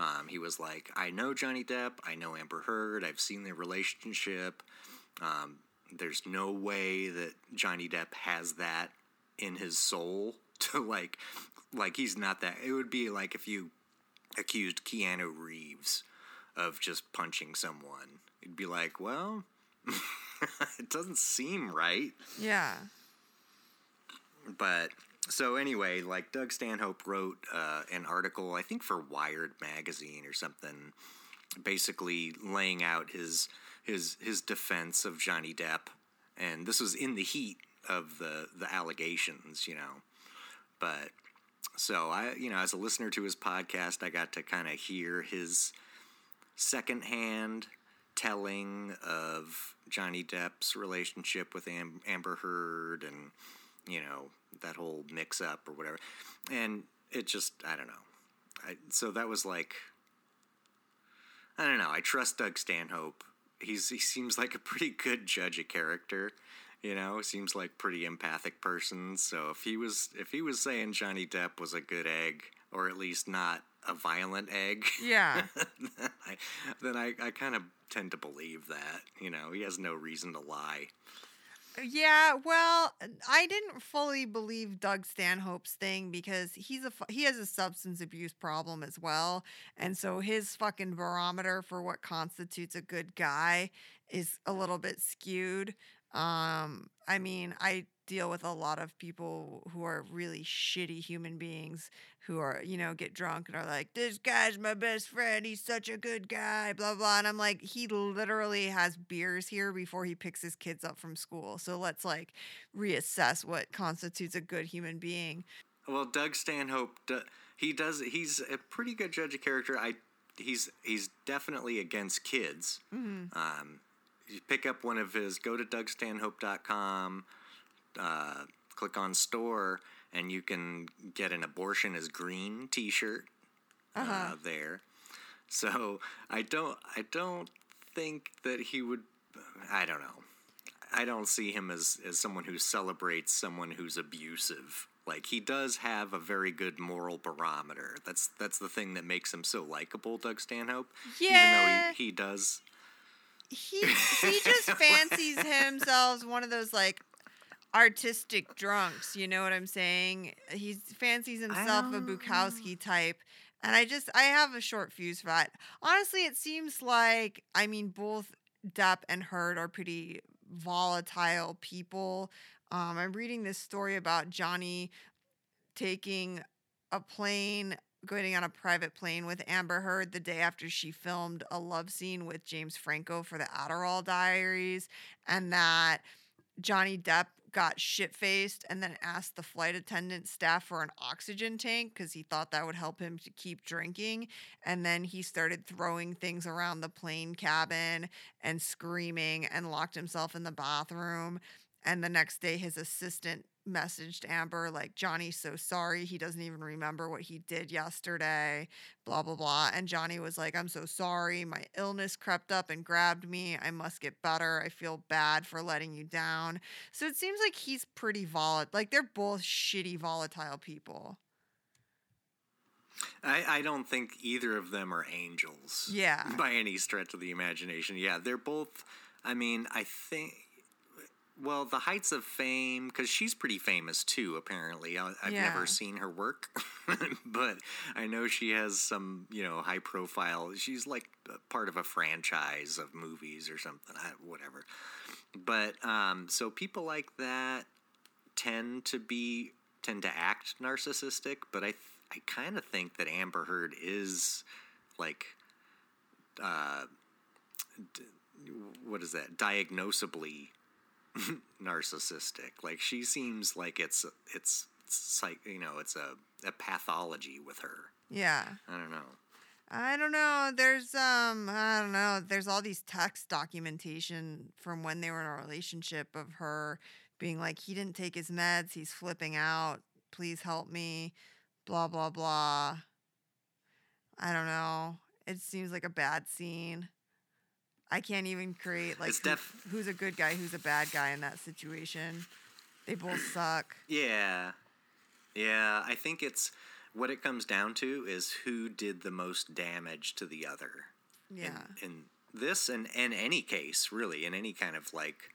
Um, he was like, I know Johnny Depp, I know Amber Heard, I've seen their relationship. Um, there's no way that Johnny Depp has that in his soul to like, like he's not that. It would be like if you accused Keanu Reeves of just punching someone. It'd be like, well, it doesn't seem right. yeah. But so anyway, like Doug Stanhope wrote uh, an article, I think for Wired magazine or something, basically laying out his his his defense of Johnny Depp, and this was in the heat of the the allegations, you know. But so I, you know, as a listener to his podcast, I got to kind of hear his secondhand telling of Johnny Depp's relationship with Am- Amber Heard and you know that whole mix up or whatever. And it just i don't know. I, so that was like i don't know. I trust doug stanhope. He's he seems like a pretty good judge of character you know? Seems like pretty empathic person. So if he was if he was saying johnny depp was a good egg or at least not a violent egg Yeah. then i, then I, I kind of tend to believe that you know? He has no reason to lie Yeah, well, I didn't fully believe Doug Stanhope's thing because he's a he has a substance abuse problem as well, and so his fucking barometer for what constitutes a good guy is a little bit skewed. Um, I mean, I deal with a lot of people who are really shitty human beings who are, you know, get drunk and are like, "This guy's my best friend. He's such a good guy." Blah blah. And I'm like, he literally has beers here before he picks his kids up from school. So let's like reassess what constitutes a good human being. Well, Doug Stanhope, he does. He's a pretty good judge of character. I, he's he's definitely against kids. Um, you pick up one of his. Go to DougStanhope.com, uh, click on store, and you can get an abortion is green T-shirt uh Uh-huh. there. So I don't I don't think that he would. I don't know. I don't see him as as someone who celebrates someone who's abusive. Like he does have a very good moral barometer. That's that's the thing that makes him so likable, Doug Stanhope. Yeah. Even though he, he does he he just fancies himself as one of those like artistic drunks. You know what I'm saying? He fancies himself a don't- Bukowski type. And I just I have a short fuse for that. Honestly, it seems like I mean both Depp and Heard are pretty volatile people. Um, I'm reading this story about Johnny taking a plane, going on a private plane with Amber Heard the day after she filmed a love scene with James Franco for the Adderall Diaries, and that Johnny Depp got shit faced and then asked the flight attendant staff for an oxygen tank because he thought that would help him to keep drinking. And then he started throwing things around the plane cabin and screaming and locked himself in the bathroom. And the next day, his assistant messaged Amber, like, Johnny's so sorry. He doesn't even remember what he did yesterday, blah, blah, blah. And Johnny was like, I'm so sorry. My illness crept up and grabbed me. I must get better. I feel bad for letting you down. So it seems like he's pretty volatile. Like, they're both shitty, volatile people. I, I don't think either of them are angels. Yeah. By any stretch of the imagination. Yeah, they're both. I mean, I think. Well, the heights of fame, because she's pretty famous too, apparently. I, I've Yeah. never seen her work, but I know she has some, you know, high profile. She's like part of a franchise of movies or something, I, whatever. But um, so people like that tend to be tend to act narcissistic, but I I kind of think that Amber Heard is like uh d- what is that diagnosably narcissistic like she seems like it's it's psych you know it's a, a pathology with her Yeah. i don't know I don't know. There's um I don't know. There's all these text documentation from when they were in a relationship of her being like he didn't take his meds, he's flipping out. Please help me. Blah blah blah. I don't know. It seems like a bad scene. I can't even create like who- def- who's a good guy, who's a bad guy in that situation. They both suck. yeah yeah i think it's what it comes down to is who did the most damage to the other Yeah. in, in this and in any case really in any kind of like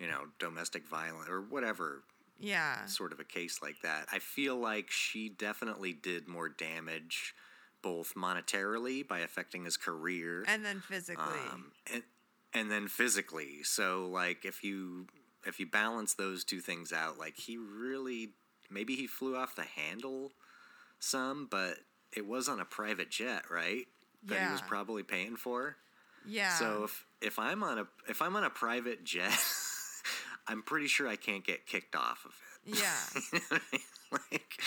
you know domestic violence or whatever Yeah. sort of a case like that i feel like she definitely did more damage both monetarily by affecting his career And then physically. um, and, and then physically so like if you if you balance those two things out like he really maybe he flew off the handle some but it was on a private jet right that he was probably paying for yeah. so if if i'm on a if i'm on a private jet i'm pretty sure i can't get kicked off of it yeah. like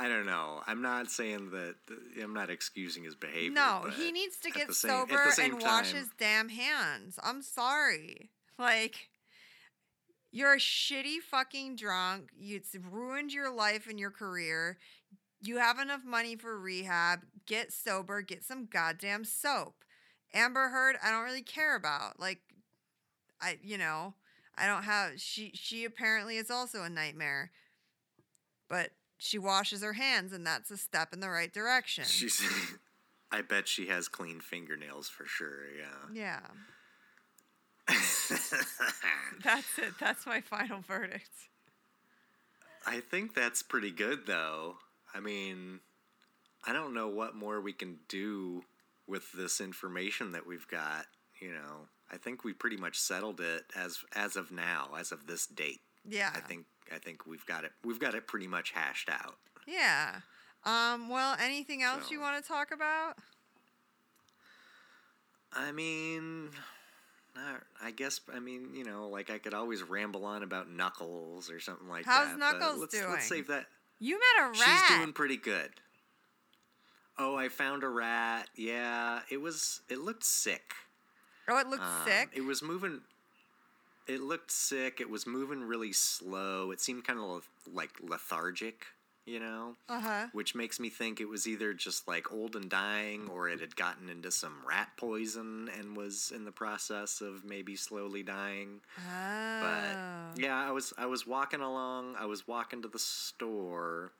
I don't know. I'm not saying that I'm not excusing his behavior. No, he needs to get same- sober and wash his damn hands. I'm sorry. Like, you're a shitty fucking drunk. It's ruined your life and your career. You have enough money for rehab. Get sober. Get some goddamn soap. Amber Heard, I don't really care about. Like, I, you know, I don't have. She, she apparently is also a nightmare. But she washes her hands, and that's a step in the right direction. She's. I bet she has clean fingernails for sure. Yeah. yeah. That's it. That's my final verdict. I think that's pretty good, though. I mean, I don't know what more we can do with this information that we've got. You know, I think we pretty much settled it as as of now, as of this date. Yeah. I think I think we've got it. We've got it pretty much hashed out. Yeah. Um, well, anything else you want to talk about? I mean, I guess I mean you know like I could always ramble on about Knuckles or something like How's that. Knuckles let's, doing? Let's save that. You met a rat. She's doing pretty good. Oh, I found a rat. Yeah, it was. It looked sick. oh, it looked Um, sick. It was moving. It looked sick. It was moving really slow. It seemed kind of like lethargic, you know, Uh huh. which makes me think it was either just like old and dying, or it had gotten into some rat poison and was in the process of maybe slowly dying. Oh. But yeah, I was I was walking along. I was walking to the store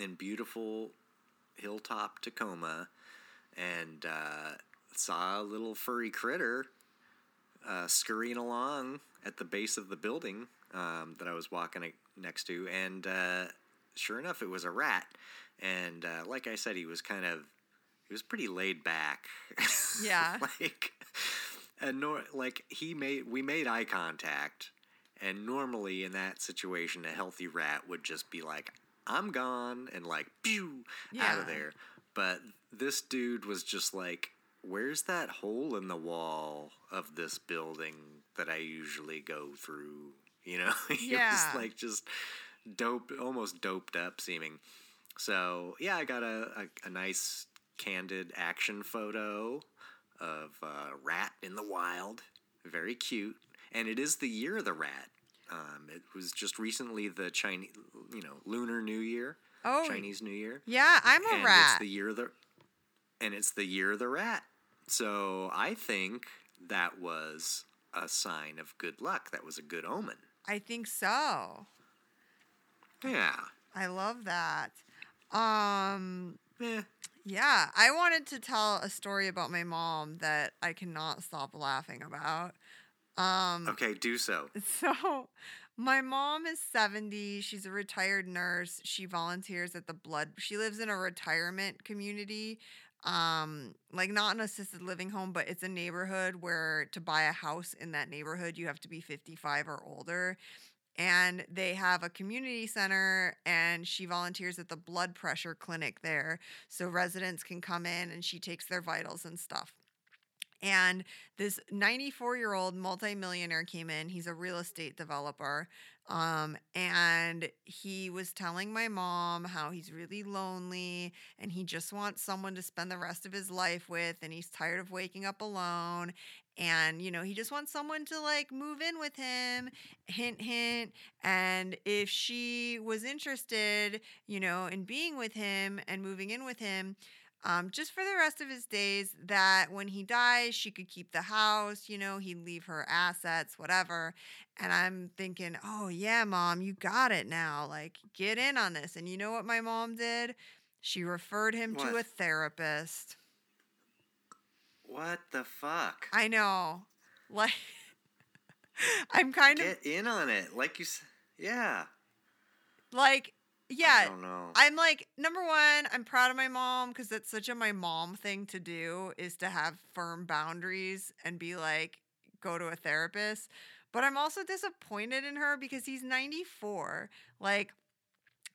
in beautiful Hilltop, Tacoma, and uh, saw a little furry critter uh, scurrying along at the base of the building um, that I was walking next to, and uh, sure enough, it was a rat. And uh, like I said, he was kind of he was pretty laid back. Yeah. like and nor like he made we made eye contact, and normally in that situation, a healthy rat would just be like, "I'm gone," and like, pew, out of there. But this dude was just like, "Where's that hole in the wall of this building that I usually go through?" You know, Yeah. was like just dope, almost doped up seeming. So yeah, I got a, a, a nice candid action photo of uh, rat in the wild, very cute, and it is the year of the rat. Um, it was just recently the Chinese, you know, Lunar New Year, Oh, Chinese New Year, yeah. I'm a and it's rat. the year of the, and it's the year of the rat. So I think that was a sign of good luck. That was a good omen. I think so. Yeah. I love that. Um, Eh. yeah, I wanted to tell a story about my mom that I cannot stop laughing about. Um, Okay, do so. So, my mom is 70. She's a retired nurse. She volunteers at the blood. She lives in a retirement community. Um, like not an assisted living home, but it's a neighborhood where to buy a house in that neighborhood, you have to be 55 or older. And they have a community center, and she volunteers at the blood pressure clinic there. So residents can come in and she takes their vitals and stuff. And this 94 year old multimillionaire came in. He's a real estate developer. Um, and he was telling my mom how he's really lonely and he just wants someone to spend the rest of his life with. And he's tired of waking up alone. And, you know, he just wants someone to like move in with him. Hint, hint. And if she was interested, you know, in being with him and moving in with him, um, just for the rest of his days, that when he dies, she could keep the house, you know, he'd leave her assets, whatever. And I'm thinking, oh, yeah, mom, you got it now. Like, get in on this. And you know what my mom did? She referred him to a therapist. What the fuck? I know. Like, I'm kind of Get in on it, like you said. Yeah. like, yeah, don't know. I'm like number one. I'm proud of my mom because that's such a my mom thing to do is to have firm boundaries and be like go to a therapist. But I'm also disappointed in her because he's 94. Like,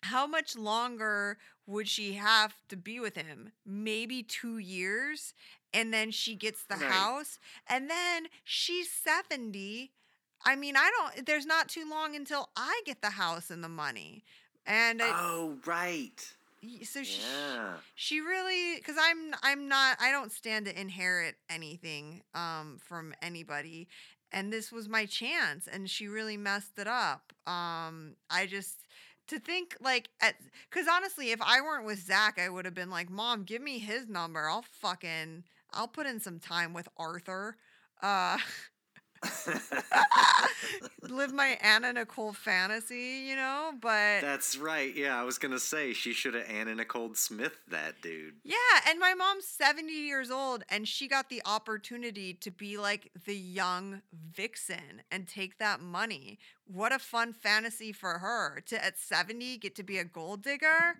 how much longer would she have to be with him? Maybe two years, and then she gets the Right. house, and then she's 70. I mean, I don't. There's not too long until I get the house and the money. And it, oh, right. So she Yeah. she really because i'm i'm not i don't stand to inherit anything um from anybody and this was my chance and she really messed it up um i just to think like at because honestly if i weren't with zach i would have been like mom give me his number i'll fucking i'll put in some time with arthur uh live my anna nicole fantasy you know but That's right. Yeah, I was gonna say she should have Anna Nicole Smith that dude. Yeah, and my mom's 70 years old and she got the opportunity to be like the young vixen and take that money. What a fun fantasy for her to at 70 get to be a gold digger.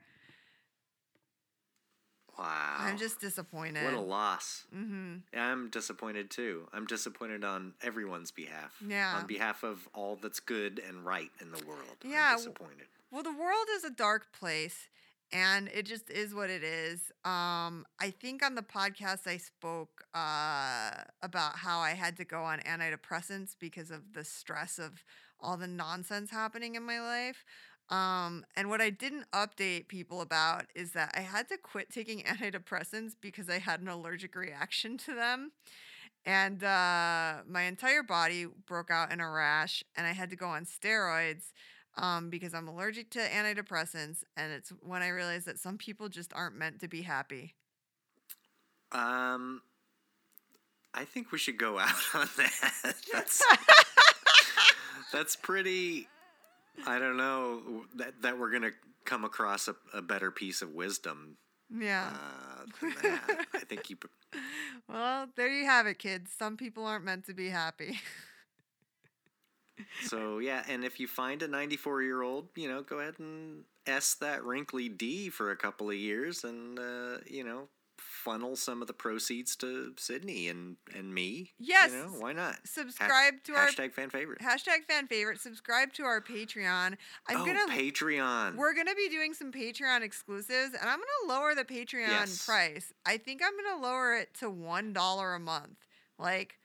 Wow. I'm just disappointed. what a loss. Mhm. I'm disappointed too. I'm disappointed on everyone's behalf. Yeah. On behalf of all that's good and right in the world. Yeah, I'm disappointed. Well, the world is a dark place and it just is what it is. Um I think on the podcast I spoke uh about how I had to go on antidepressants because of the stress of all the nonsense happening in my life. Um and what I didn't update people about is that I had to quit taking antidepressants because I had an allergic reaction to them. and uh, my entire body broke out in a rash, and I had to go on steroids um, because I'm allergic to antidepressants. And it's when I realized that some people just aren't meant to be happy. Um, I think we should go out on that. That's that's pretty. I don't know that that we're gonna come across a, a better piece of wisdom. Yeah. Uh. I think you. Well, there you have it, kids. Some people aren't meant to be happy. So yeah, and if you find a 94 year old, you know, go ahead and s that wrinkly D for a couple of years, and uh, you know, funnel some of the proceeds to Sydney and and me. Yes. you know, why not? Subscribe to our Hashtag fan favorite. hashtag fan favorite. Subscribe to our Patreon. I'm oh, gonna Patreon. We're gonna be doing some Patreon exclusives, and I'm gonna lower the Patreon Yes. price. I think I'm gonna lower it to one dollar a month. Like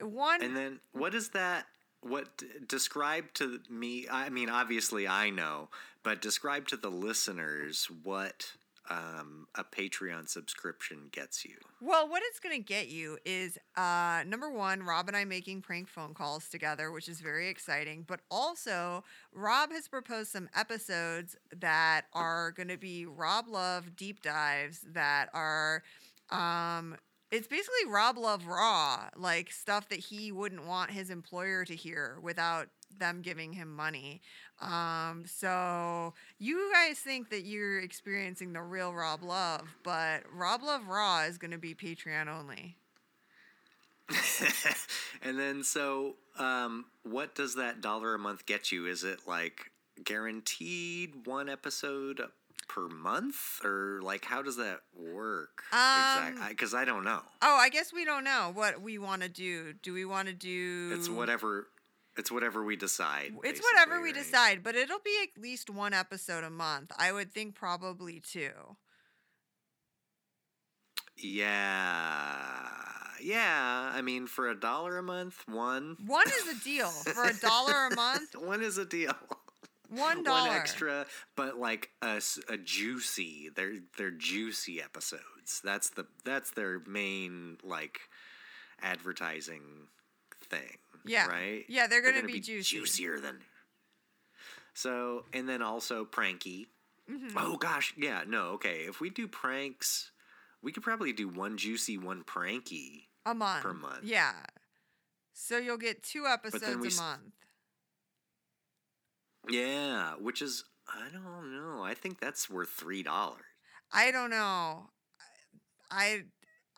one. And then what is that? What describe to me? I mean, obviously I know, but describe to the listeners what um, a Patreon subscription gets you. well, what it's gonna get you is uh, number one, Rob and I making prank phone calls together, which is very exciting. But also, Rob has proposed some episodes that are gonna be Rob Love deep dives that are. Um, it's basically Rob Love Raw, like stuff that he wouldn't want his employer to hear without them giving him money. Um, so you guys think that you're experiencing the real Rob Love, but Rob Love Raw is going to be Patreon only. and then so um, what does that dollar a month get you? Is it like guaranteed one episode per month or like how does that work Um, exactly because I don't know. Oh, I guess we don't know what we want to do. Do we want to do? It's whatever it's whatever we decide. It's whatever basically, we right? decide, but it'll be at least one episode a month. I would think probably two. Yeah. Yeah, I mean for a dollar a month, one One is a deal for a dollar a month. one is a deal. One dollar One extra, but like a juicy. They're they're juicy episodes. That's the that's their main like advertising thing. Yeah. Right. Yeah, they're They're gonna, gonna be, juicy. juicier than. So and then also pranky. Mhm. Oh gosh, yeah. No, okay. If we do pranks, we could probably do one juicy, one pranky. A month. Per month. Yeah. So you'll get two episodes a month. Yeah, which is I don't know. I think that's worth three dollars. I don't know. I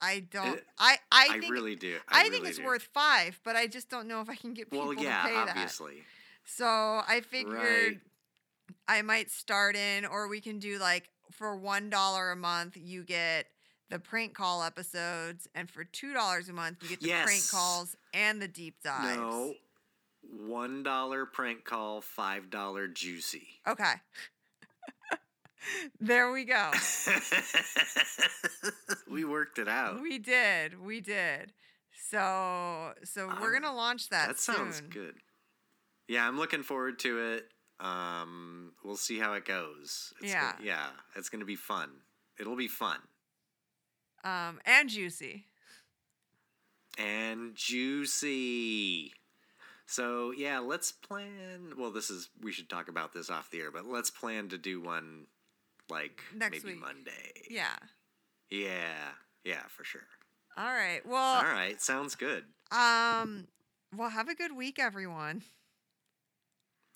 I don't. It- I I I, really do. I, I, think really it's do. worth five, but I just don't know if I can get people Well, to yeah, pay that. obviously. So I figured Right. I might start in, or we can do like for one dollar a month, you get the prank call episodes, and for two dollars a month, you get the prank calls and the deep dives. No, one dollar prank call, five dollar juicy. Okay. There we go. we worked it out. We did. We did. So so we're Oh, gonna launch that. that sounds good. Yeah, I'm looking forward to it. Um, we'll see how it goes. It's Yeah. gonna- yeah, it's gonna be fun. It'll be fun Um, and juicy. and juicy. So yeah, let's plan. Well, this is we should talk about this off the air, but let's plan to do one like Next maybe week. Monday. Yeah. Yeah, yeah, for sure. All right. Well, All right. sounds good. um, well, have a good week, everyone.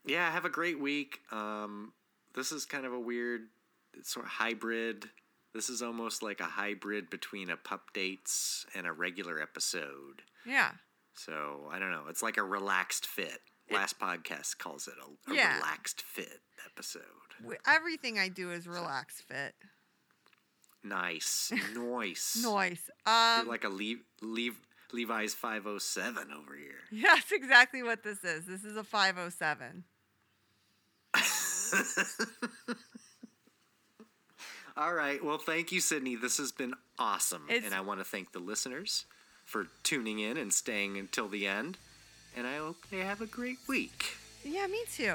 Yeah, have a great week. Um, this is kind of a weird sort of hybrid. This is almost like a hybrid between a pup dates and a regular episode. Yeah. So I don't know. It's like a relaxed fit. Last podcast calls it a, a Yeah. relaxed fit episode. Everything I do is relax fit. Nice, nice. Noise. You're Um, like a Le- Le- Levi's five oh seven over here. that's exactly what this is. This is a 507. All right. Well, thank you, Sydney. This has been awesome. It's- and I want to thank the listeners for tuning in and staying until the end. And I hope they have a great week. Yeah, me too.